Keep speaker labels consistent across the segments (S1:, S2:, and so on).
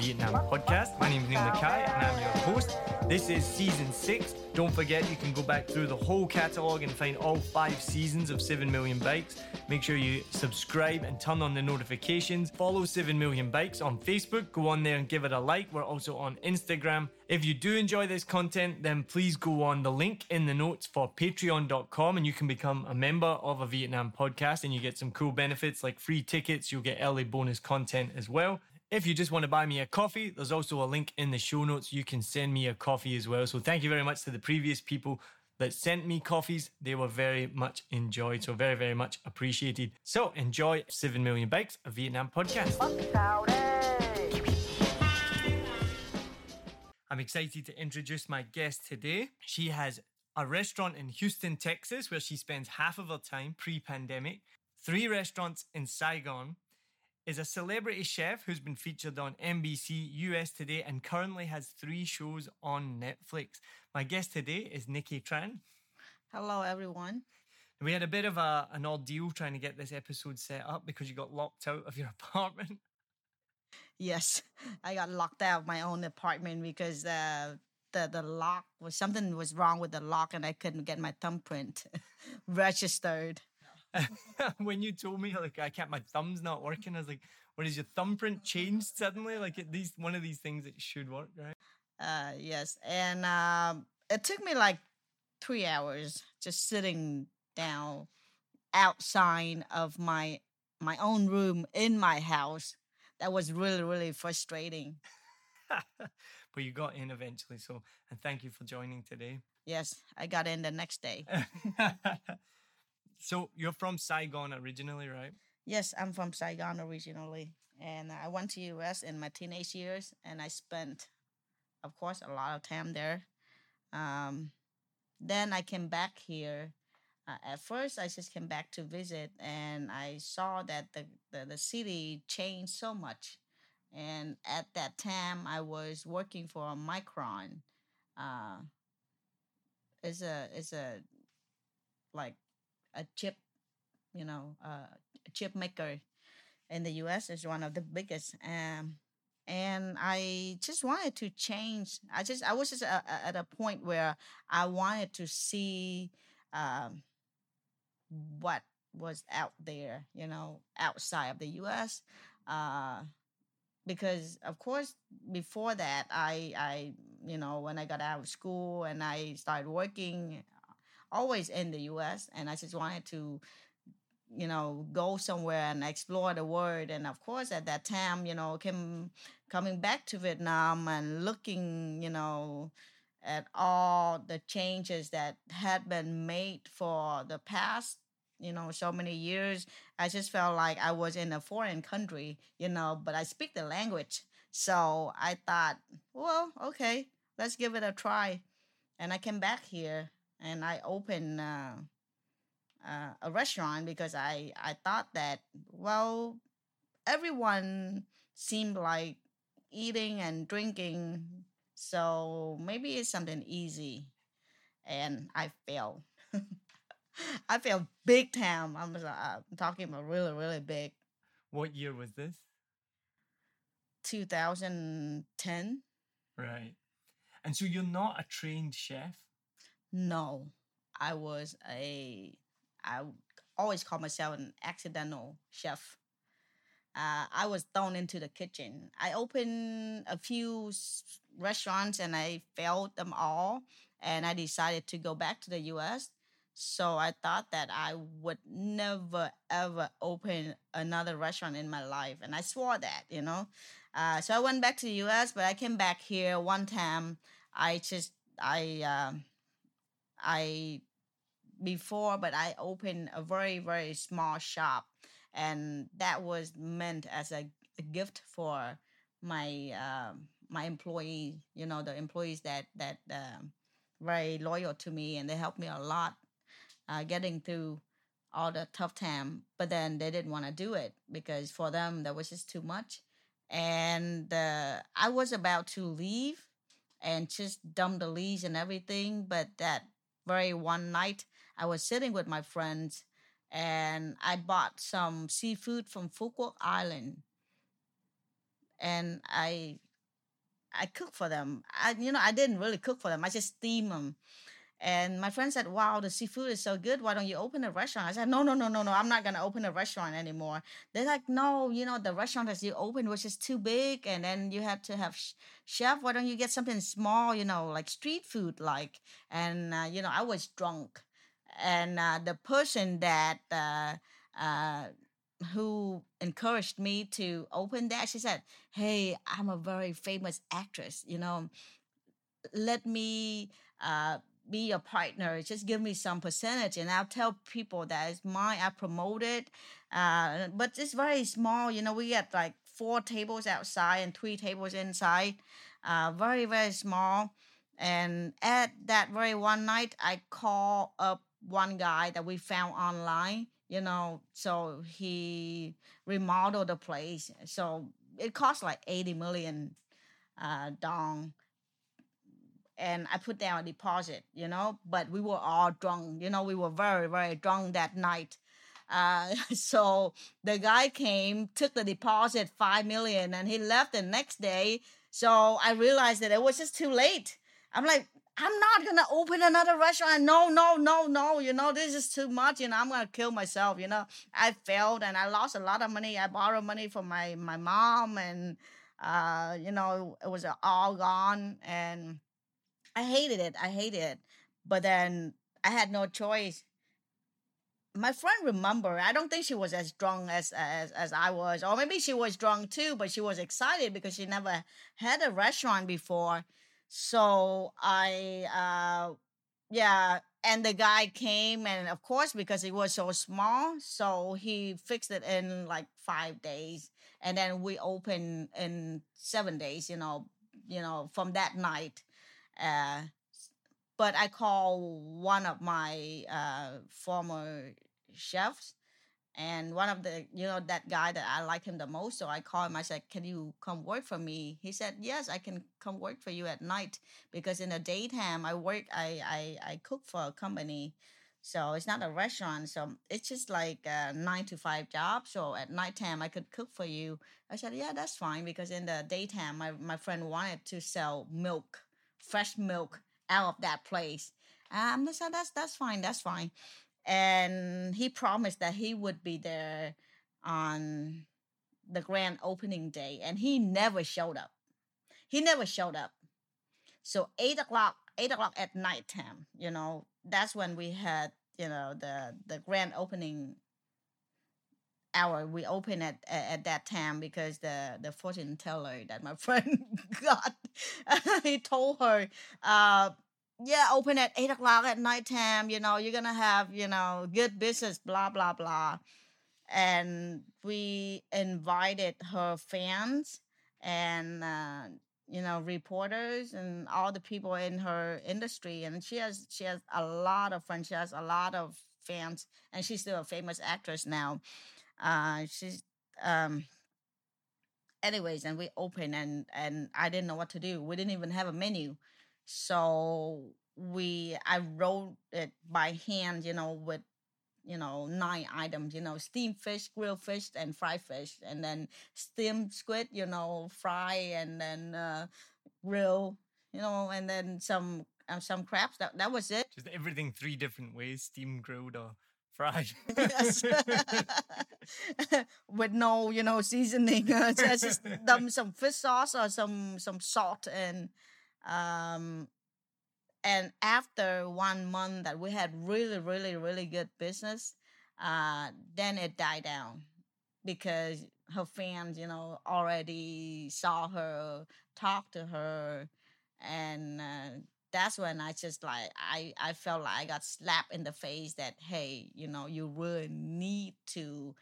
S1: Vietnam podcast. My name is Neil Mackay and I'm your host. This is season six. Don't forget you can go back through the whole catalogue and find all five seasons of 7 Million Bikes. Make sure you subscribe and turn on the notifications. Follow 7 Million Bikes on Facebook. Go on there and give it a like. We're also on Instagram. If you do enjoy this content, then please go on the link in the notes for patreon.com and you can become a member of a Vietnam podcast and you get some cool benefits like free tickets. You'll get early bonus content as well. If you just want to buy me a coffee, there's also a link in the show notes. You can send me a coffee as well. So thank you very much to the previous people that sent me coffees. They were very much enjoyed. So very, very much appreciated. So enjoy 7 Million Bikes, a Vietnam podcast. I'm excited to introduce my guest today. She has a restaurant in Houston, Texas, where she spends half of her time pre pandemic, three restaurants in Saigon, is a celebrity chef who's been featured on NBC, US Today, and currently has three shows on Netflix. My guest today is Nikki Tran.
S2: Hello, everyone.
S1: We had a bit of a, an ordeal trying to get this episode set up because you got locked out of your apartment.
S2: Yes, I got locked out of my own apartment because uh, the the lock was something was wrong with the lock, and I couldn't get my thumbprint registered.
S1: when you told me like I kept my thumbs not working, I was like, "What is your thumbprint changed suddenly? Like at least one of these things that should work, right?"
S2: Uh, yes, and um, it took me like three hours just sitting down outside of my my own room in my house. That was really really frustrating.
S1: but you got in eventually, so and thank you for joining today.
S2: Yes, I got in the next day.
S1: so you're from Saigon originally, right?
S2: Yes, I'm from Saigon originally, and I went to US in my teenage years, and I spent, of course, a lot of time there. Um, then I came back here. Uh, at first, I just came back to visit, and I saw that the, the the city changed so much. And at that time, I was working for Micron. Uh, it's a it's a like a chip you know, uh, chip maker in the U.S. is one of the biggest. Um, and I just wanted to change. I just I was just a, a- at a point where I wanted to see um, what was out there, you know, outside of the U.S. Uh, because of course before that I I you know when I got out of school and I started working always in the US and I just wanted to you know go somewhere and explore the world and of course at that time you know came coming back to Vietnam and looking you know at all the changes that had been made for the past you know so many years i just felt like i was in a foreign country you know but i speak the language. So i thought well okay let's give it a try and i came back here and i opened uh, uh, a restaurant because i i thought that well everyone seemed like eating and drinking so maybe it's something easy and i failed I failed big time. I'm, uh, I'm talking about really, really big.
S1: What year was this?
S2: 2010.
S1: Right. And so you're not a trained chef?
S2: No, I was a. I always call myself an accidental chef. Uh, I was thrown into the kitchen. I opened a few restaurants and I failed them all. And I decided to go back to the US. So I thought that I would never, ever open another restaurant in my life. And I swore that, you know. Uh, so I went back to the US, but I came back here one time. I just, I, um, I before, but I opened a very, very small shop. And that was meant as a, a gift for my um, my employees, you know, the employees that that um, very loyal to me and they helped me a lot uh, getting through all the tough time. But then they didn't want to do it because for them that was just too much. And uh, I was about to leave and just dump the lease and everything. But that very one night, I was sitting with my friends and I bought some seafood from Phu Quoc Island, and I I cooked for them. I you know I didn't really cook for them. I just steam them. And my friend said, "Wow, the seafood is so good. Why don't you open a restaurant?" I said, "No, no, no, no, no. I'm not gonna open a restaurant anymore." They're like, "No, you know the restaurant that you opened was just too big, and then you had to have sh- chef. Why don't you get something small? You know, like street food, like." And uh, you know, I was drunk, and uh, the person that uh, uh, who encouraged me to open that, she said, "Hey, I'm a very famous actress. You know, let me." Uh, be a partner. Just give me some percentage, and I'll tell people that it's mine. I promote it, uh, but it's very small. You know, we get like four tables outside and three tables inside. Uh, very very small. And at that very one night, I call up one guy that we found online. You know, so he remodeled the place. So it cost like eighty million uh, dong and I put down a deposit, you know, but we were all drunk, you know, we were very, very drunk that night. Uh, so the guy came, took the deposit, five million, and he left the next day. So I realized that it was just too late. I'm like, I'm not gonna open another restaurant. No, no, no, no. You know, this is too much. You know, I'm gonna kill myself. You know, I failed and I lost a lot of money. I borrowed money from my my mom, and uh, you know, it was all gone. And I hated it. I hated it. But then I had no choice. My friend remember. I don't think she was as drunk as as as I was, or maybe she was drunk too, but she was excited because she never had a restaurant before. So I, uh, yeah, and the guy came, and of course because it was so small, so he fixed it in like five days, and then we opened in seven days. You know, you know, from that night uh, but I call one of my uh, former chefs, and one of the you know that guy that I like him the most. So I call him. I said, "Can you come work for me?" He said, "Yes, I can come work for you at night because in the daytime I work. I I I cook for a company." So it's not a restaurant. So it's just like a nine to five job. So at nighttime, I could cook for you. I said, yeah, that's fine because in the daytime, my, my friend wanted to sell milk, fresh milk out of that place. Um, I said, that's, that's fine. That's fine. And he promised that he would be there on the grand opening day. And he never showed up. He never showed up. So eight o'clock, eight o'clock at night time, you know, that's when we had, you know, the the grand opening hour. We open at at that time because the the fortune teller that my friend got, he told her, uh, yeah, open at eight o'clock at night time. You know, you're gonna have you know good business, blah blah blah. And we invited her fans and uh, you know reporters and all the people in her industry and she has she has a lot of friends she has a lot of fans and she's still a famous actress now uh she's um anyways and we opened and and i didn't know what to do. We didn't even have a menu. So we i wrote it by hand you know with you know nine items you know steamed fish grilled fish and fried fish and then steamed squid you know fry and then uh, grill you know and then some uh, some crabs. That that was it.
S1: Just everything three different ways: steamed, grilled, or fried.
S2: yes with no you know seasoning uh, just just dump some fish sauce or some some salt and um and after one month that we had really really really good business uh then it died down because her fans you know already saw her talked to her and uh, that's when i just like i i felt like i got slapped in the face that hey you know you really need to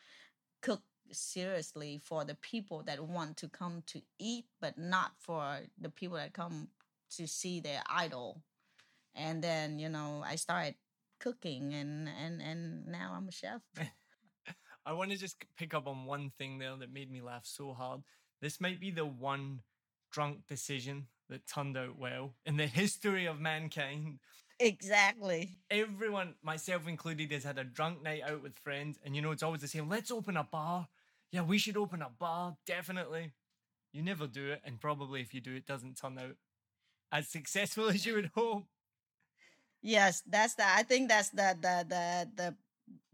S2: cook seriously for the people that want to come to eat but not for the people that come to see their idol and then you know i started cooking and and and now i'm a chef
S1: I want to just pick up on one thing there that made me laugh so hard. This might be the one drunk decision that turned out well in the history of mankind.
S2: exactly
S1: Everyone, myself included, has had a drunk night out with friends, and you know, it's always the same. Let's open a bar. Yeah, we should open a bar, definitely. You never do it, and probably if you do, it doesn't turn out as successful as you would hope.
S2: yes that's the i think that's the the the the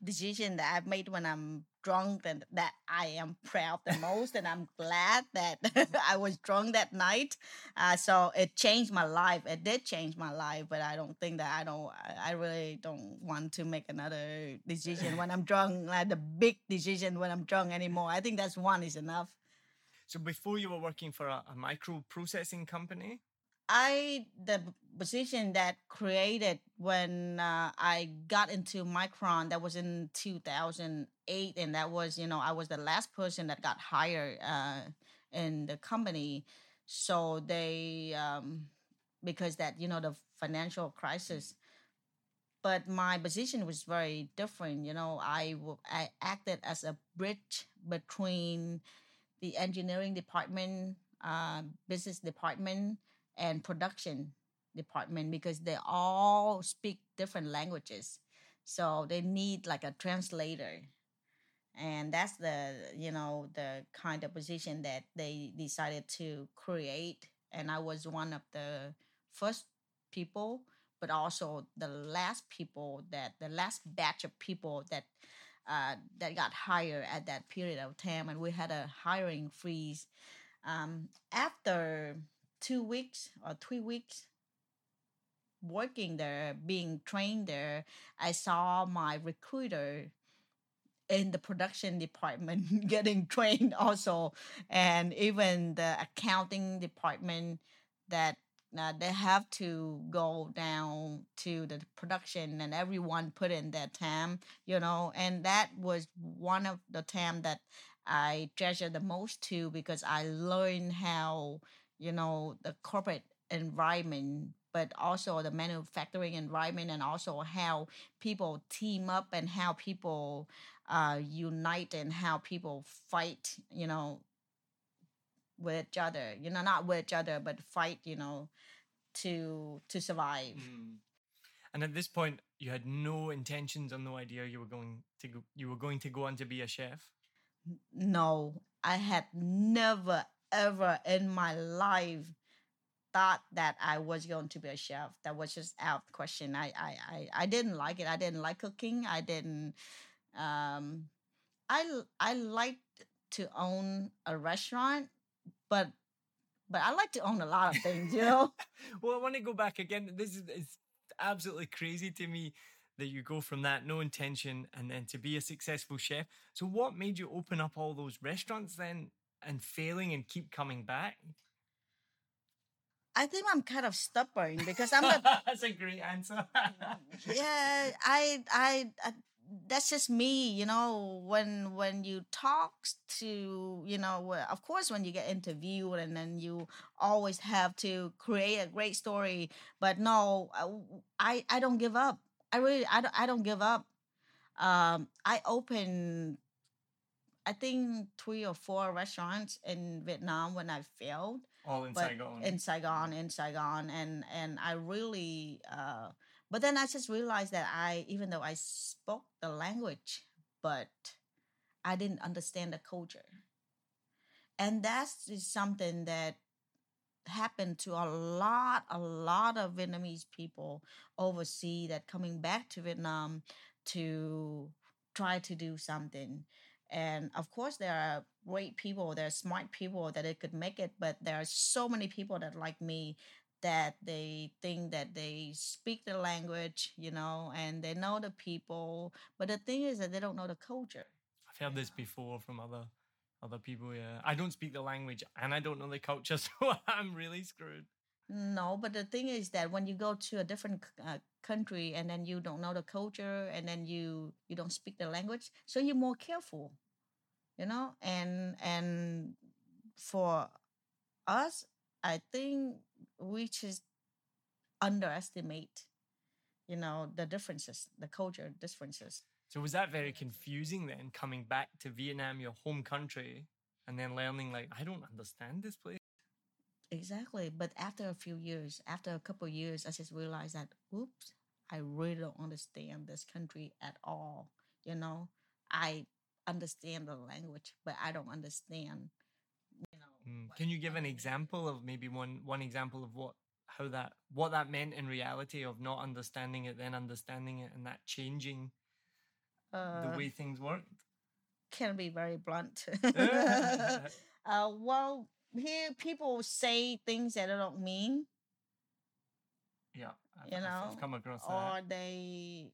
S2: decision that i've made when i'm drunk and that i am proud the most and i'm glad that i was drunk that night uh, so it changed my life. It did change my life but i don't think that i don't i really don't want to make another decision when i'm drunk like the big decision when i'm drunk anymore. I think that's one is enough.
S1: So before you were working for a, a micro processing company,
S2: I the position that created when uh, I got into Micron that was in 2008 and that was you know I was the last person that got hired uh, in the company. So they um, because that you know the financial crisis but my position was very different you know I I acted as a bridge between the engineering department uh, business department and production department because they all speak different languages. So they need like a translator. And that's the you know the kind of position that they decided to create. And i was one of the first people but also the last people that the last batch of people that uh, that got hired at that period of time. And we had a hiring freeze. Um, after two weeks or three weeks working there, being trained there, I saw my recruiter in the production department getting trained also, and even the accounting department that uh, they have to go down to the production and everyone put in their time, you know, and that was one of the time that I treasure the most too because I learned how you know the corporate environment but also the manufacturing environment and also how people team up and how people uh, unite and how people fight you know with each other you know not with each other but fight you know to to survive.
S1: And at this point, you had no intentions or no idea you were going to go, you were going to go on to be a chef.
S2: No, I had never ever in my life thought that I was going to be a chef. That was just out of question. I I I, I didn't like it. I didn't like cooking. I didn't. Um, I I liked to own a restaurant, but but I like to own a lot of things. You know.
S1: well, I want to go back again. This is it's absolutely crazy to me that you go from that no intention and then to be a successful chef. So what made you open up all those restaurants then and failing and keep coming back?
S2: I think I'm kind of stubborn because I'm a
S1: That's a great answer.
S2: yeah, I, I, I, that's just me, you know. When when you talk to, you know, of course, when you get interviewed, and then you always have to create a great story. But no, I, I don't give up. I really, I don't, I don't give up. Um, I opened, I think three or four restaurants in Vietnam when I failed
S1: all in Saigon.
S2: in Saigon, in Saigon, and and I really, uh, but then I just realized that I, even though I spoke the language, but I didn't understand the culture, and that's something that happened to a lot, a lot of Vietnamese people overseas that coming back to Vietnam to try to do something and of course there are great people there are smart people that it could make it but there are so many people that like me that they think that they speak the language you know and they know the people. But the thing is that they don't know the culture.
S1: I've heard this before from other other people yeah. I don't speak the language and i don't know the culture so i'm really screwed
S2: no but the thing is that when you go to a different uh, country and then you don't know the culture and then you you don't speak the language so you're more careful you know? And and for us i think we just underestimate you know the differences the culture differences.
S1: So was that very confusing then coming back to vietnam your home country and then learning like i don't understand this place
S2: exactly but after a few years after a couple years i just realized that oops i really don't understand this country at all you know i understand the language, but I don't understand.
S1: You know. Mm. Can you give an example of maybe one one example of what how that what that meant in reality of not understanding it, then understanding it, and that changing uh, the way things worked?
S2: Can be very blunt. uh, well, here people say things that they don't mean.
S1: Yeah,
S2: I've, you know,
S1: I've come across that.
S2: Or they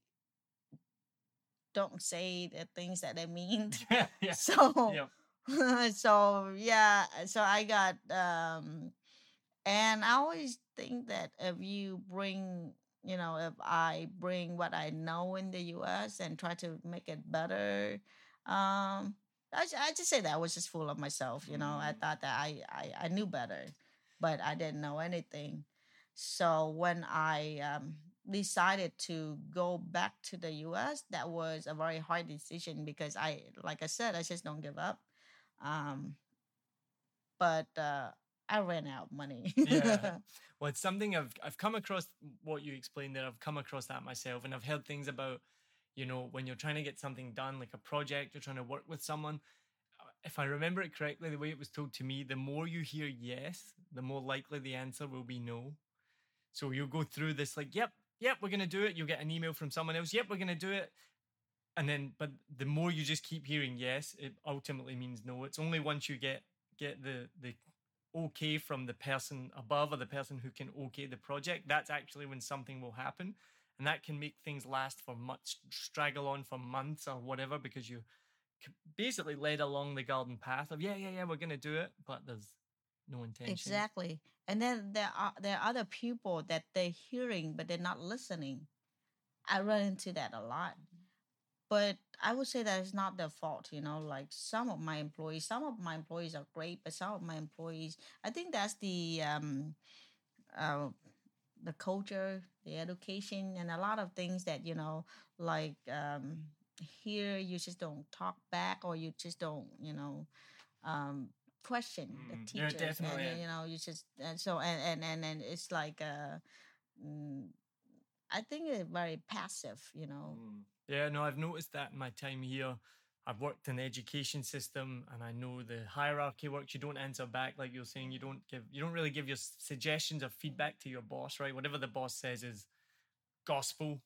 S2: don't say the things that they mean.
S1: yeah.
S2: So so yeah, so I got um and I always think that if you bring you know, if I bring what I know in the US and try to make it better, um I, I just say that I was just full of myself, you know. I mm-hmm. thought that I, I, I knew better, but I didn't know anything. So when I um, decided to go back to the US, that was a very hard decision because I, like I said, I just don't give up. Um, but uh, I ran out of money.
S1: yeah. Well, it's something I've I've come across what you explained there. I've come across that myself, and I've heard things about, you know, when you're trying to get something done, like a project, you're trying to work with someone. Uh, if I remember it correctly, the way it was told to me, the more you hear yes, the more likely the answer will be no. So you'll go through this like, yep, yep, we're going to do it. You'll get an email from someone else. Yep, we're going to do it. And then, but the more you just keep hearing yes, it ultimately means no. It's only once you get get the the okay from the person above or the person who can okay the project, that's actually when something will happen. And that can make things last for much, straggle on for months or whatever, because you basically led along the garden path of, yeah, yeah, yeah, we're going to do it. But there's no intention.
S2: Exactly. And then there are there are other people that they're hearing but they're not listening. I run into that a lot. But I would say that it's not their fault, you know, like some of my employees, some of my employees are great, but some of my employees, I think that's the um uh the culture, the education and a lot of things that, you know, like um here you just don't talk back or you just don't, you know, um question the
S1: mm,
S2: teachers
S1: yeah, definitely.
S2: and you know you just and so and and and, and it's like uh mm, I think it's very passive, you know.
S1: Mm. Yeah, no, I've noticed that in my time here. I've worked in the education system and I know the hierarchy works. You don't answer back like you're saying. You don't give you don't really give your suggestions or feedback to your boss, right? Whatever the boss says is gospel.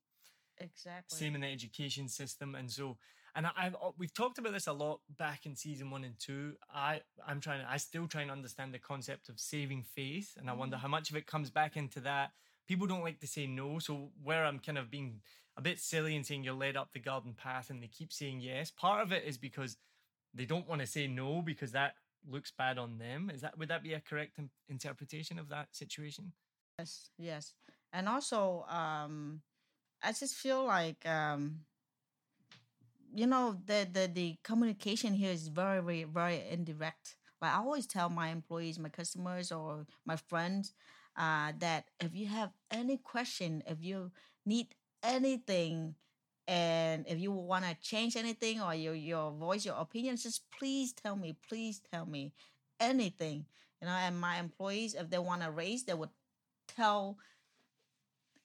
S2: Exactly.
S1: Same in the education system. And so and I, have we've talked about this a lot back in season one and two. I I'm trying to I still trying to understand the concept of saving face, and I wonder
S2: Mm.
S1: how much of it comes back into that. People don't like to say no, so where I'm kind of being a bit silly in saying you're led up the garden path, and they keep saying yes. Part of it is because they don't want to say no because that looks bad on them. Is that would that be a correct in- interpretation of that situation?
S2: Yes, yes. And also, um, I just feel like um, you know the the the communication here is very very very indirect. Like I always tell my employees, my customers, or my friends uh, that if you have any question, if you need anything, and if you want to change anything or your your voice your opinion, just please tell me. Please tell me anything. You know, and my employees, if they want to raise, they would tell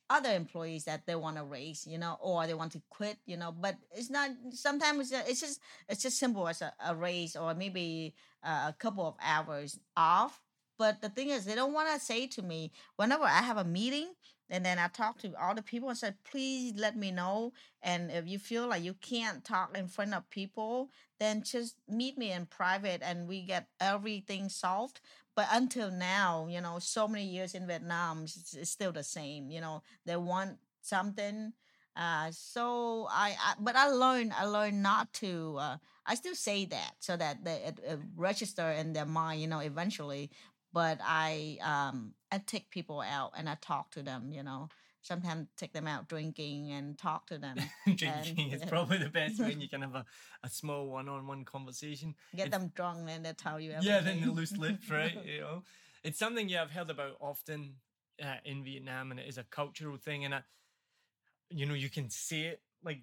S2: other employees that they want to raise, you know, or they want to quit, you know. But it's not. Sometimes it's, just it's just simple as a, a raise or maybe uh, a couple of hours off. But the thing is, they don't want to say to me whenever I have a meeting, and then I talked to all the people and said, please let me know. And if you feel like you can't talk in front of people, then just meet me in private, and we get everything solved but until now, you know, so many years in Vietnam, it's, it's still the same. You know, they want something. Uh, so I, I, but I learned, I learned not to. Uh, I still say that so that they it, it register in their mind. You know, eventually. But I, um, I take people out and I talk to them. You know, sometimes take them out drinking and talk to them.
S1: Drinking is probably the best when you can have a, a small one-on-one conversation.
S2: Get
S1: It's-
S2: them drunk and they tell you
S1: Yeah,
S2: everything.
S1: then the loose lips, right? You know, it's something yeah I've heard about often uh, in Vietnam, and it is a cultural thing. And I, you know, you can see it like,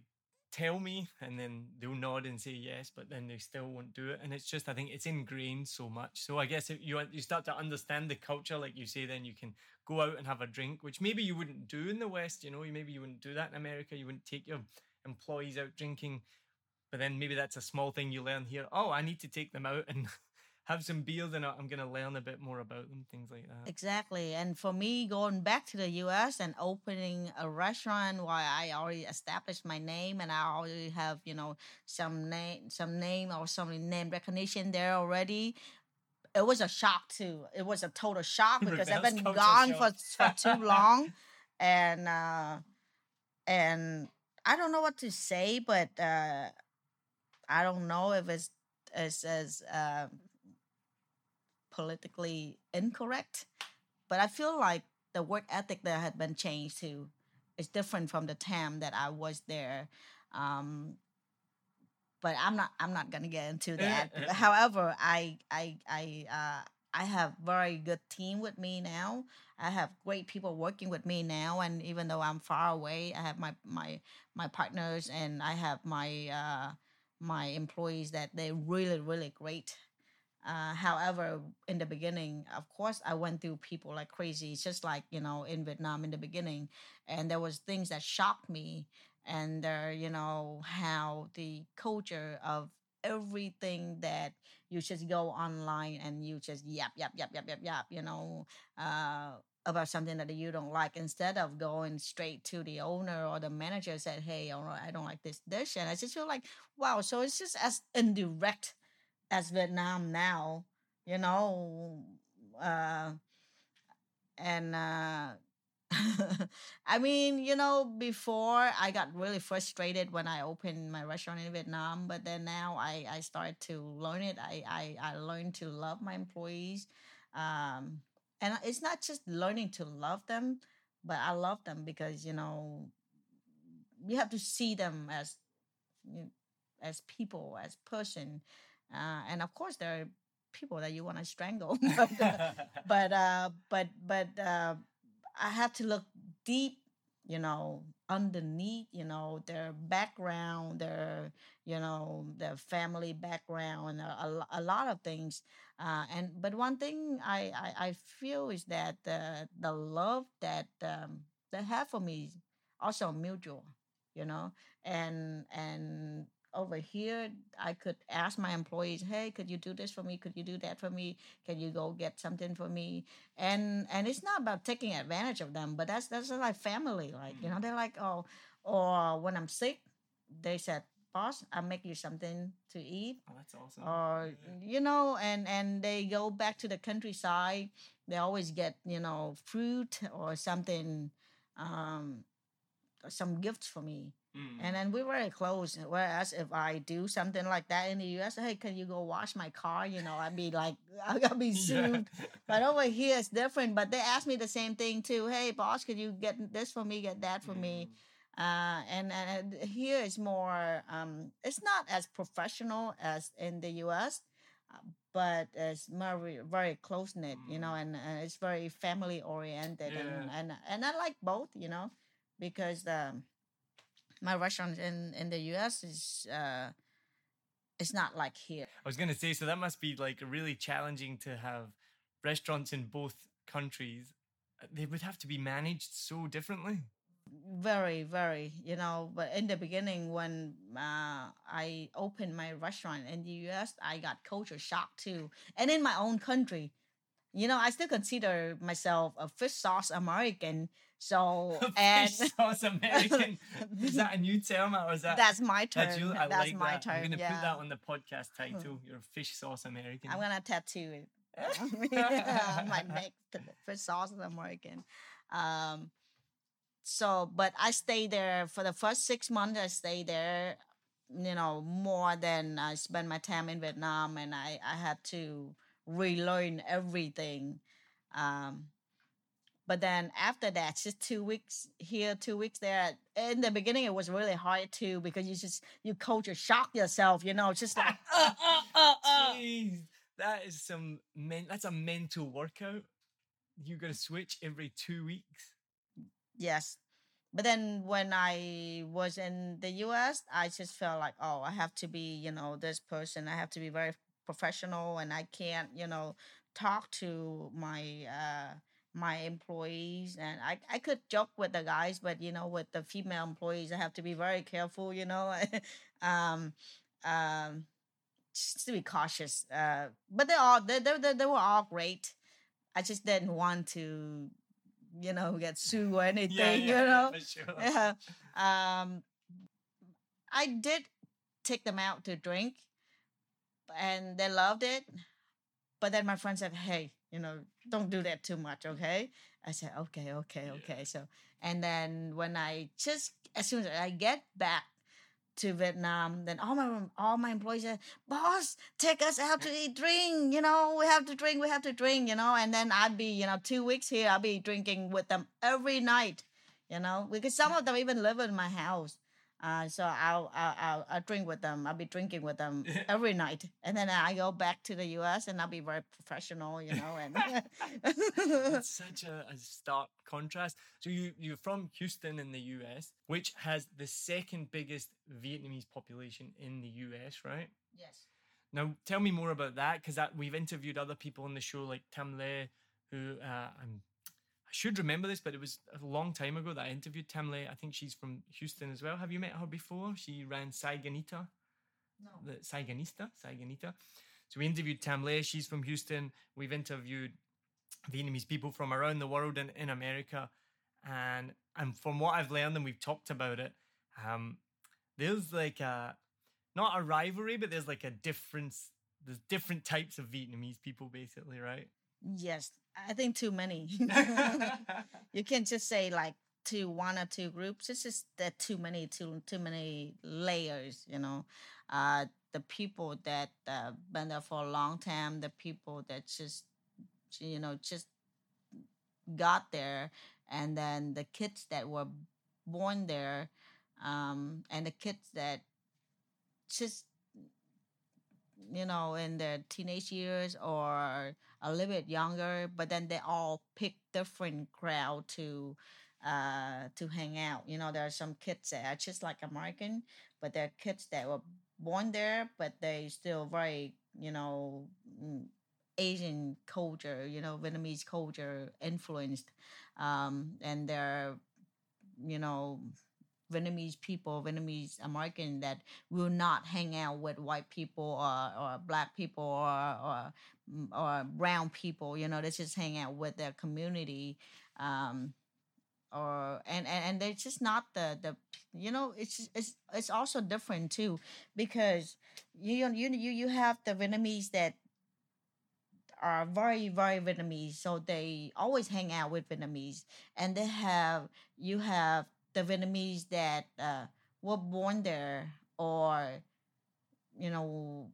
S1: "Tell me," and then they'll nod and say yes, but then they still won't do it. And it's just, I think, it's ingrained so much. So I guess if you you start to understand the culture, like you say, then you can go out and have a drink, which maybe you wouldn't do in the West. You know, maybe you wouldn't do that in America. You wouldn't take your employees out drinking but then maybe that's a small thing you learn here. Oh, I need to take them out and have some beer, then I'm going to learn a bit more about them, things like that.
S2: Exactly. And for me, going back to the US and opening a restaurant while I already established my name and I already have, you know, some name some name or some name recognition there already. It was a shock too. It was a total shock because I've been gone for, for too long. And uh and I don't know what to say, but uh I don't know if it's as as uh, politically incorrect, but I feel like the work ethic that had been changed to is different from the time that I was there. Um, but I'm not. I'm not gonna get into that.
S1: eh.
S2: However, I I I uh, I have very good team with me now. I have great people working with me now, and even though I'm far away, I have my my my partners and I have my uh, my employees that they're really really great. Uh, however, in the beginning, of course, I went through people like crazy. It's just like you know in Vietnam in the beginning, and there was things that shocked me, and uh, you know how the culture of everything that you just go online and you just yap yap yap yap yap yap, you know, uh, about something that you don't like instead of going straight to the owner or the manager said, "Hey, I don't like this dish," and I just feel like, wow. So it's just as indirect as Vietnam now, you know, uh, and uh, I mean, you know, before I got really frustrated when I opened my restaurant in Vietnam, but then now I I started to learn it. I I, I learned to love my employees, um, and it's not just learning to love them, but I love them because you know you have to see them as you as people, as person, uh, and of course there are people that you want to strangle, but, uh, but uh, but but uh, I have to look deep, you know, underneath, you know, their background, their, you know, their family background, a, a, a lot of things. Uh, and but one thing I, I, I feel is that the the love that um, they have for me, also mutual, you know, and and over here I could ask my employees, hey, could you do this for me? Could you do that for me? Can you go get something for me? And and it's not about taking advantage of them, but that's that's like family, like you know, they're like, oh, or when I'm sick, they said, boss, I'll make you something to eat
S1: Oh, that's awesome.
S2: or
S1: Yeah.
S2: you know and and they go back to the countryside they always get you know fruit or something um some gifts for me
S1: Mm.
S2: and then we're very close whereas if i do something like that in the us hey can you go wash my car? You know i'd be like i'll be sued. But over here it's different but they ask me the same thing too hey boss could you get this for me get that for me? Uh, and, and here is more um, it's not as professional as in the us uh, but it's very very close knit you know and, and it's very family oriented and, and and i like both you know because um, my restaurant in in the us is uh it's not like here
S1: I was gonna say, so that must be like really challenging to have restaurants in both countries. They would have to be managed so differently.
S2: very very you know but in the beginning when uh, i opened my restaurant in the us i got culture shock too and in my own country you know i still consider myself a fish sauce american so and
S1: Fish sauce American. is that a new term or is that?
S2: that's my term
S1: that's
S2: that's,
S1: you. I like
S2: my
S1: that.
S2: term
S1: I'm gonna
S2: yeah
S1: put that on the podcast title. You're a fish sauce American.
S2: i'm gonna tattoo it my neck fish sauce american um so but i stayed there for the first six months i stayed there you know more than i spent my time in vietnam and i i had to relearn everything um but then after that just two weeks here two weeks there in the beginning it was really hard too because you just you culture shock yourself you know just like uh, uh, uh, uh.
S1: Jeez, that is some men. That's a mental workout. You got to switch every two weeks.
S2: Yes. But then when I was in the US, I just felt like, oh, I have to be, you know, this person. I have to be very professional and I can't, you know, talk to my uh my employees and I, I could joke with the guys, but you know, with the female employees, I have to be very careful, you know. um um just to be cautious. Uh but they all they, they, they, they were all great. I just didn't want to, you know, get sued or anything, you know.
S1: for sure.
S2: Yeah. Um, I did take them out to drink, and they loved it. But then my friend said, "Hey, you know, don't do that too much, okay?" I said, "Okay, okay, okay." So, and then when I just as soon as I get back to Vietnam, then all my all my employees said, "Boss, take us out to eat, drink. You know, we have to drink, we have to drink. You know." And then I'd be, you know, two weeks here, I'll be drinking with them every night. You know, because some of them even live in my house. Uh, so I'll, I'll I'll I'll drink with them. I'll be drinking with them every night, and then I go back to the U.S. and I'll be very professional, you know. And
S1: It's such a, a stark contrast. So you you're from Houston in the US, which has the second biggest Vietnamese population in the US, right?
S2: yes,
S1: Now tell me more about that because we've interviewed other people on the show like Tim Le, who uh, I'm. Should remember this, but it was a long time ago that I interviewed Tim Le. I think she's from Houston as well. Have you met her before? She ran Saigonita.
S2: no,
S1: the Saigonista, Saigonita. So we interviewed Tam Le, she's from Houston. We've interviewed Vietnamese people from around the world and in America. And and from what I've learned and we've talked about it, um, there's like a not a rivalry, but there's like a difference. There's different types of Vietnamese people basically, right?
S2: yes. I think too many. you can't just say like to one or two groups. It's just that too many, too too many layers. You know, uh, the people that uh, been there for a long time, the people that just you know just got there, and then the kids that were born there, um, and the kids that just you know in their teenage years or a little bit younger but then they all pick different crowd to uh to hang out. You know there are some kids that are just like american but there are kids that were born there but they still very you know mm, asian culture you know vietnamese culture influenced um and they're you know Vietnamese people, Vietnamese American that will not hang out with white people or, or black people or, or mm, or brown people. You know, they just hang out with their community. Um, or and, and and they're just not the the you know it's it's it's also different too because you you you you have the Vietnamese that are very very Vietnamese so they always hang out with Vietnamese and they have you have the Vietnamese that uh, were born there or you know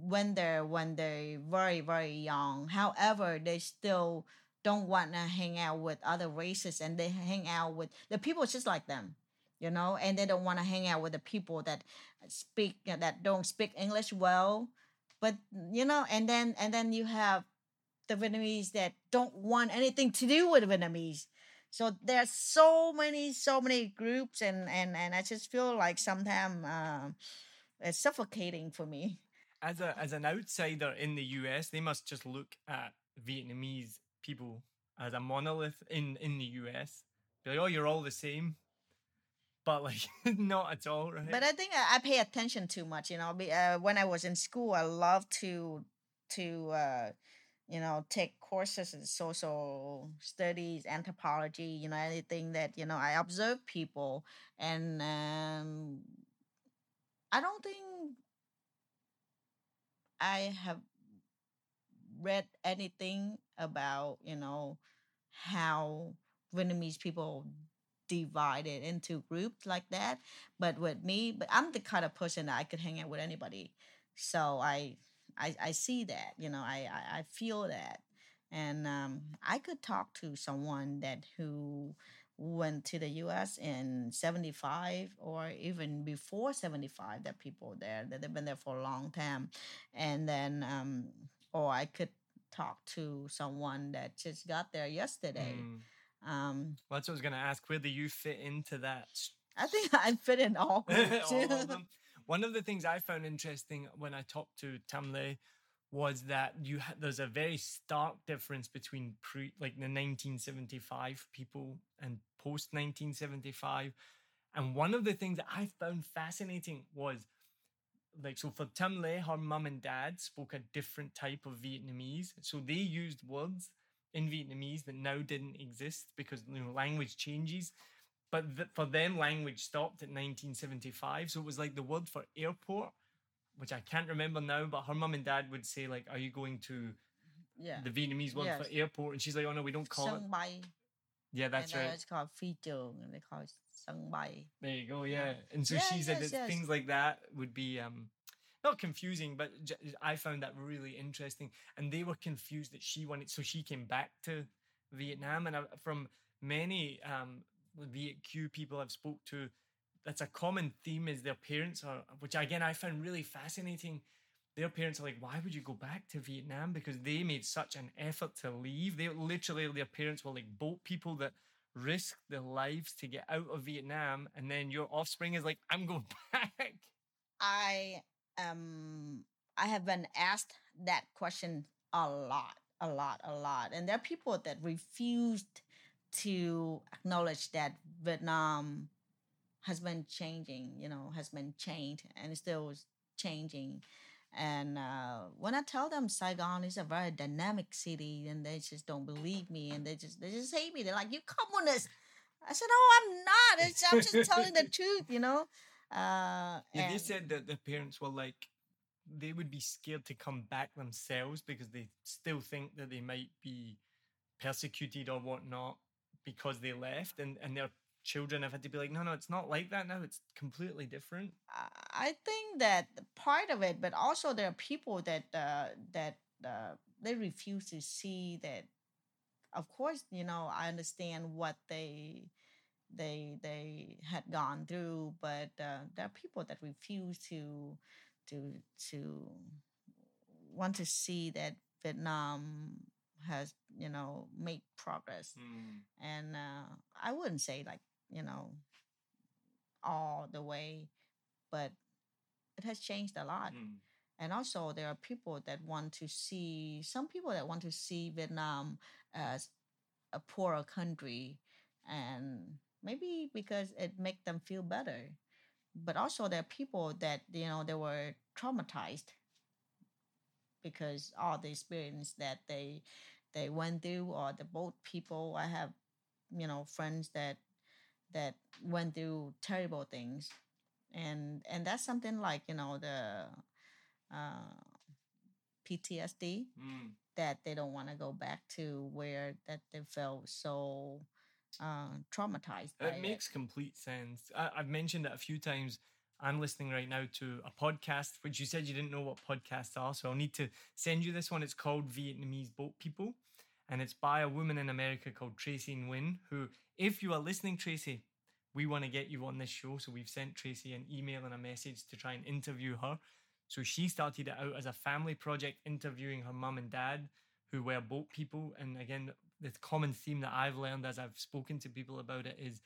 S2: when they're when they're very very young. However they still don't want to hang out with other races and they hang out with the people just like them you know and they don't want to hang out with the people that speak that don't speak english well. But you know and then and then you have the vietnamese that don't want anything to do with vietnamese so there's so many so many groups and and and i just feel like sometimes uh, it's suffocating for me
S1: as a as an outsider in the us they must just look at vietnamese people as a monolith in in the US. Be like, oh, you're all the same, but like not at all, right?
S2: But I think I, I pay attention too much. You know, uh, when I was in school, I loved to to uh, you know take courses in social studies, anthropology. You know, anything that you know I observe people, and um, I don't think I have read anything about you know how Vietnamese people divided into groups like that. But with me, but I'm the kind of person that I could hang out with anybody. So I I, I see that, you know, I, I, I feel that. And um, I could talk to someone that who went to the US in 75 or even before 75 that people there that they've been there for a long time and then um, or I could talk to someone that just got there yesterday. Mm.
S1: Um, well, that's what I was going to ask. Where do you fit into that?
S2: I think I fit in all, all
S1: of them. One of the things I found interesting when I talked to Tam Le was that you ha- there's a very stark difference between pre like the 1975 people and post 1975 and one of the things that i found fascinating was like so for Tam Le, her mum and dad spoke a different type of Vietnamese. So they used words in Vietnamese that now didn't exist because you know language changes. But th- for them, language stopped at 1975. So it was like the word for airport, which I can't remember now, but her mum and dad would say, like, are you going to yeah. the Vietnamese word yes. for airport? And she's like, oh no, we don't call it. Yeah, that's
S2: and,
S1: uh,
S2: right. It's called phi trường, and they call it
S1: there you go. Yeah, and so yeah, she said yes, that yes. things like that would be um not confusing, but I found that really interesting. And they were confused that she wanted, so she came back to Vietnam. And I, from many um, Viet Kieu people I've spoke to, that's a common theme is their parents are, which again I found really fascinating. Their parents are like, why would you go back to Vietnam? Because they made such an effort to leave. They literally, their parents were like boat people that risk their lives to get out of Vietnam, and then your offspring is like, I'm going back.
S2: I um I have been asked that question a lot, a lot, a lot, and there are people that refused to acknowledge that Vietnam has been changing, you know, has been changed and still is changing. And uh, when I tell them Saigon is a very dynamic city, and they just don't believe me, and they just they just hate me. They're like, "You communist." I said, "No, I'm not. It's, I'm just telling the truth, you know." Uh,
S1: yeah, they said that the parents were like, they would be scared to come back themselves because they still think that they might be persecuted or whatnot because they left, and and their children have had to be like, no, no, it's not like that now. It's completely different.
S2: I think that part of it, but also there are people that uh, that uh, they refuse to see that. Of course, you know, I understand what they they they had gone through, but uh, there are people that refuse to to to want to see that Vietnam has you know made progress, mm. and uh, I wouldn't say like you know, all the way, but it has changed a lot. Mm. And also, there are people that want to see some people that want to see Vietnam as a poorer country, and maybe because it make them feel better but also there are people that you know they were traumatized because all the experience that they they went through or the boat people i have you know friends that that went through terrible things and and that's something like you know the uh, ptsd
S1: Mm.
S2: that they don't want to go back to where that they felt so uh, traumatized
S1: It makes complete sense. I, I've mentioned it a few times. I'm listening right now to a podcast, which you said you didn't know what podcasts are. So I'll need to send you this one. It's called Vietnamese Boat People, and it's by a woman in America called Tracy Nguyen. Who, if you are listening, Tracy, we want to get you on this show. So we've sent Tracy an email and a message to try and interview her. So she started it out as a family project, interviewing her mum and dad, who were boat people. And again, the common theme that I've learned as I've spoken to people about it is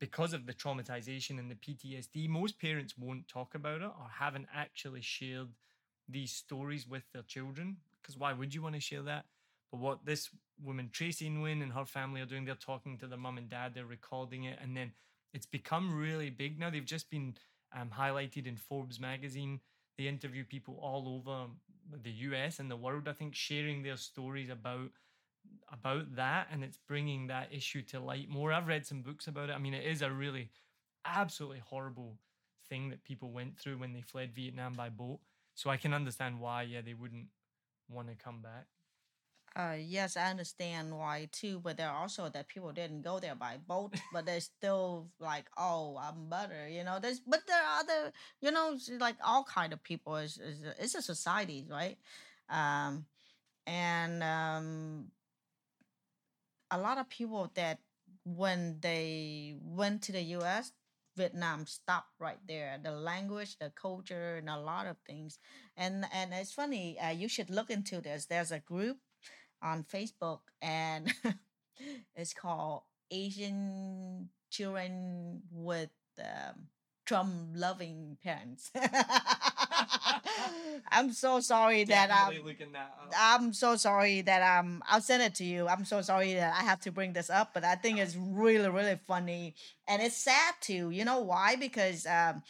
S1: because of the traumatization and the PTSD, most parents won't talk about it or haven't actually shared these stories with their children. Because why would you want to share that? But what this woman, Tracy Nguyen, and her family are doing, they're talking to their mum and dad, they're recording it, and then it's become really big now. They've just been um, highlighted in Forbes magazine. They interview people all over the US and the world, I think, sharing their stories about about that and it's bringing that issue to light more. I've read some books about it. I mean, it is a really absolutely horrible thing that people went through when they fled Vietnam by boat. So I can understand why, yeah, they wouldn't want to come back.
S2: Uh, yes, I understand why too, but there are also that people didn't go there by boat, but they're still like, oh, I'm better, you know. There's, but there are other, you know, like all kind of people. Is is it's a society, right? Um, and um, a lot of people that when they went to the U.S., Vietnam stopped right there. The language, the culture, and a lot of things. And and it's funny. Uh, you should look into this. There's a group on Facebook, and it's called Asian Children with um, Trump Loving Parents. I'm so sorry that um,
S1: looking that up.
S2: I'm so sorry that um I'll send it to you. I'm so sorry that I have to bring this up, but I think it's really really funny and it's sad too. You know why? Because um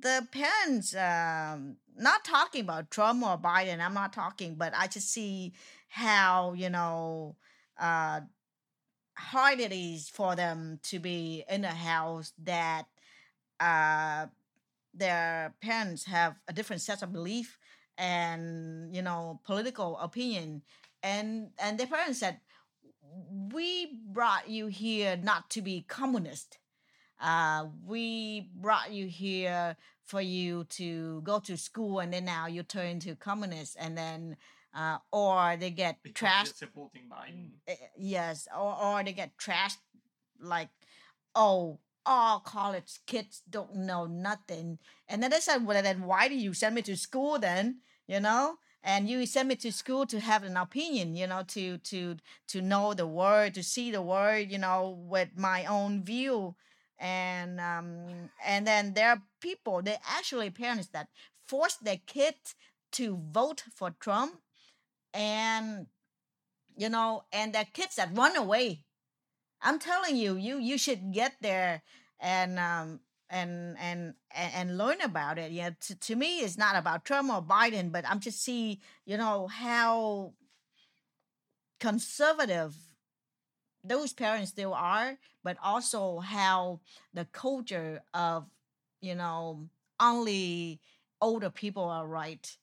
S2: the parents um not talking about Trump or Biden. I'm not talking, but I just see how you know uh hard it is for them to be in a house that uh their parents have a different set of belief and you know political opinion and and their parents said we brought you here not to be communist uh, we brought you here for you to go to school and then now you turn into communist and then uh, or they get trashed
S1: supporting Biden.
S2: uh, yes or, or they get trashed like oh all college kids don't know nothing. And then they said well then why do you send me to school then? You know? And you send me to school to have an opinion you know to to to know the word to see the word you know with my own view. And um and then there are people they actually parents that force their kids to vote for trump. And you know and their kids that run away i'm telling you you you should get there and um and and and, learn about it. Yeah to, to me it's not about trump or biden but i'm just see you know how conservative those parents still are but also how the culture of you know only older people are right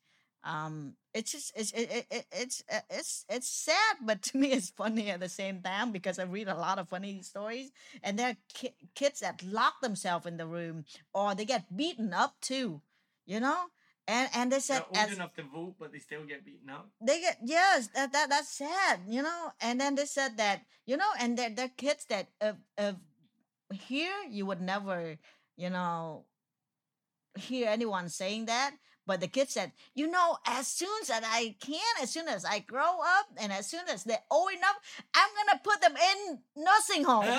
S2: um it's just it's it, it, it- it's uh, it's it's sad but to me it's funny at the same time because i read a lot of funny stories and there are ki- kids that lock themselves in the room or they get beaten up too you know and and they said
S1: They're old
S2: as
S1: enough to vote, but they still get beaten up.
S2: they get yes that, that that's sad you know and then they said that you know and they're, they're kids that if, if here you would never you know hear anyone saying that but the kid said you know as soon as i can as soon as i grow up and as soon as they're old enough i'm gonna put them in nursing home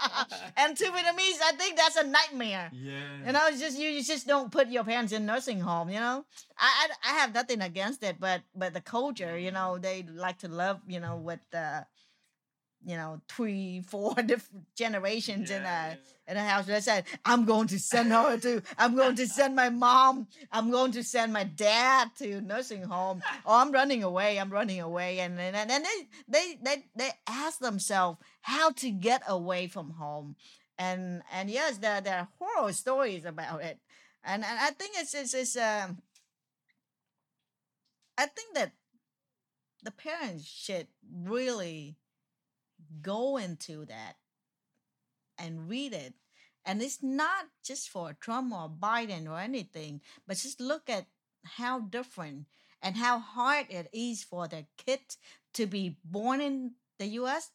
S2: and to vietnamese i think that's a nightmare
S1: Yeah.
S2: you know, it's just you, you just don't put your parents in nursing home. You know, I, I I have nothing against it, but but the culture, you know, they like to love, you know, with uh, you know, three, four different generations in
S1: Yeah,
S2: a in a house. I said, I'm going to send her to, I'm going to send my mom, I'm going to send my dad to nursing home. oh I'm running away, I'm running away. And and, and then they, they they they ask themselves how to get away from home. And and yes, there there are horror stories about it. And and I think it's it's, it's um I think that the parents should really go into that and read it. And it's not just for Trump or Biden or anything, but just look at how different and how hard it is for the kid to be born in the US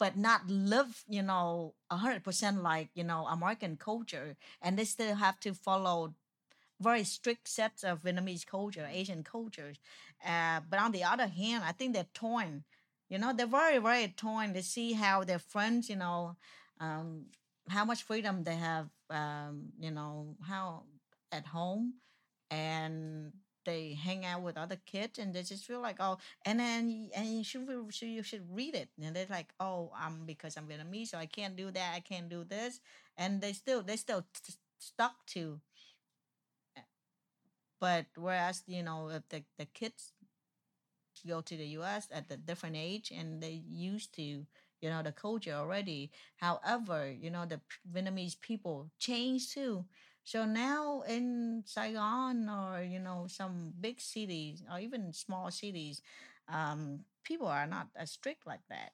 S2: but not live, you know, 100% like, you know, American culture. And they still have to follow very strict sets of Vietnamese culture, Asian cultures. Uh, but on the other hand, I think they're torn. You know, they're very, very torn to see how their friends, you know, um, how much freedom they have, um, you know, how at home, and they hang out with other kids, and they just feel like, oh, and then and you should so you should read it, and they're like, oh, I'm because I'm Vietnamese, so I can't do that, I can't do this, and they still they still t- stuck to but whereas you know if the, the kids go to the us at a different age and they used to you know the culture already. However you know the vietnamese people change too. So now in saigon or you know some big cities or even small cities um, people are not as strict like that.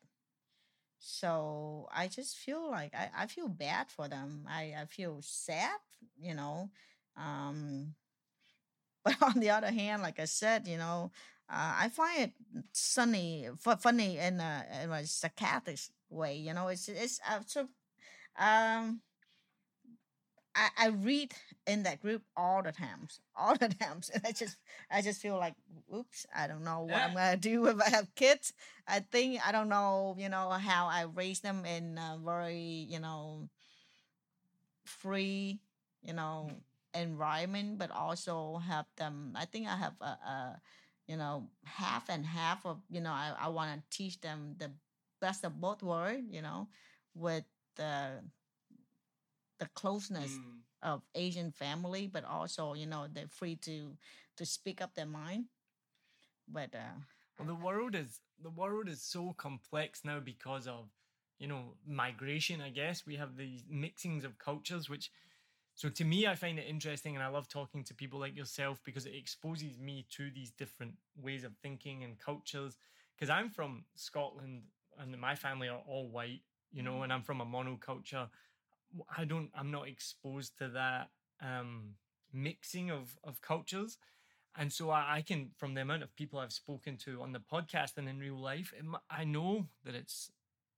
S2: So i just feel like i, I feel bad for them. I, I feel sad you know um, but on the other hand, like I said, you know, uh, I find it sunny, fu- funny in a, in a sarcastic way. You know, it's it's uh, so. Um, I, I read in that group all the times, all the times, and I just I just feel like, oops, I don't know what I'm gonna do if I have kids. I think I don't know, you know, how I raise them in a very, you know, free, you know, environment, but also have them. I think I have a, a you know, half and half of, you know, I, I want to teach them the best of both worlds, you know, with the the closeness
S1: Mm.
S2: of Asian family, but also, you know, they're free to to speak up their mind. But uh
S1: Well, the world is the world is so complex now because of you know migration. I guess we have these mixings of cultures, which so to me, I find it interesting, and I love talking to people like yourself because it exposes me to these different ways of thinking and cultures. Because I'm from Scotland, and my family are all white, you know, and I'm from a monoculture. I don't, I'm not exposed to that um, mixing of of cultures. And so I, I can, from the amount of people I've spoken to on the podcast and in real life, it, I know that it's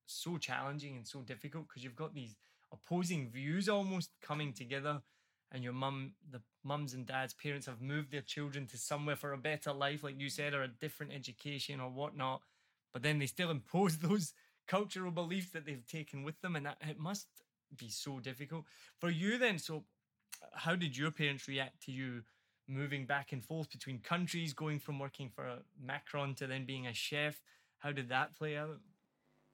S1: so challenging and so difficult because you've got these opposing views almost coming together, and your mum, the mums and dads, parents have moved their children to somewhere for a better life, like you said, or a different education or whatnot. But then they still impose those cultural beliefs that they've taken with them, and that it must be so difficult for you. Then, so how did your parents react to you? moving back and forth between countries, going from working for Macron to then being a chef. How did that play out?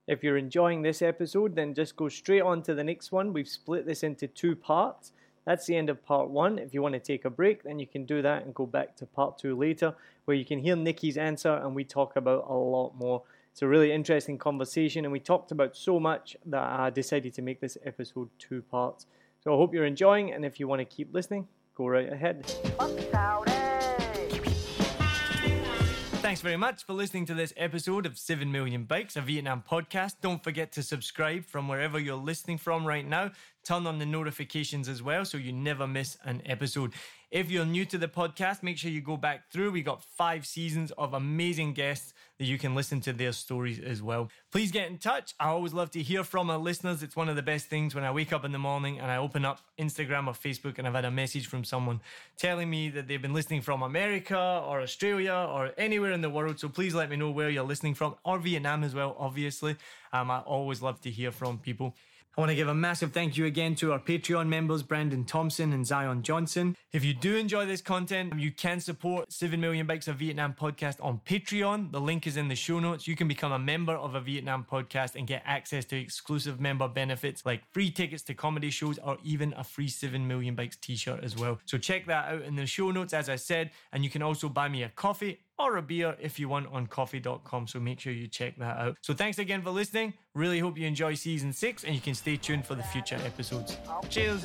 S1: If you're enjoying this episode, then just go straight on to the next one. We've split this into two parts. That's the end of part one. If you want to take a break, then you can do that and go back to part two later, where you can hear Nikki's answer and we talk about a lot more. It's a really interesting conversation, and we talked about so much that I decided to make this episode two parts. So I hope you're enjoying, and if you want to keep listening, go right ahead. Thanks very much for listening to this episode of 7 Million Bikes, a Vietnam podcast. Don't forget to subscribe from wherever you're listening from right now. Turn on the notifications as well so you never miss an episode. If you're new to the podcast, make sure you go back through. We got five seasons of amazing guests that you can listen to their stories as well. Please get in touch. I always love to hear from our listeners. It's one of the best things when I wake up in the morning and I open up Instagram or Facebook and I've had a message from someone telling me that they've been listening from America or Australia or anywhere in the world. So please let me know where you're listening from or Vietnam as well, obviously. Um, I always love to hear from people. I want to give a massive thank you again to our Patreon members, Brandon Thompson and Zion Johnson. If you do enjoy this content, you can support 7 Million Bikes of Vietnam podcast on Patreon. The link is in the show notes. You can become a member of a Vietnam podcast and get access to exclusive member benefits like free tickets to comedy shows or even a free 7 Million Bikes t shirt as well. So check that out in the show notes, as I said. And you can also buy me a coffee or a beer if you want on ko-fi.com. So make sure you check that out. So thanks again for listening. Really hope you enjoy season six and you can stay tuned for the future episodes. Cheers.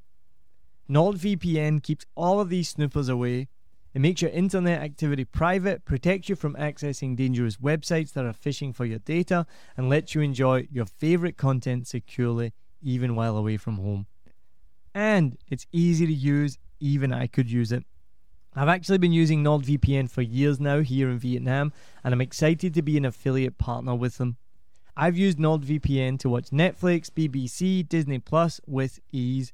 S1: NordVPN keeps all of these snoopers away. It makes your internet activity private, protects you from accessing dangerous websites that are phishing for your data, and lets you enjoy your favorite content securely even while away from home. And it's easy to use, even I could use it. I've actually been using NordVPN for years now here in Vietnam, and I'm excited to be an affiliate partner with them. I've used NordVPN to watch Netflix, BBC, Disney Plus with ease,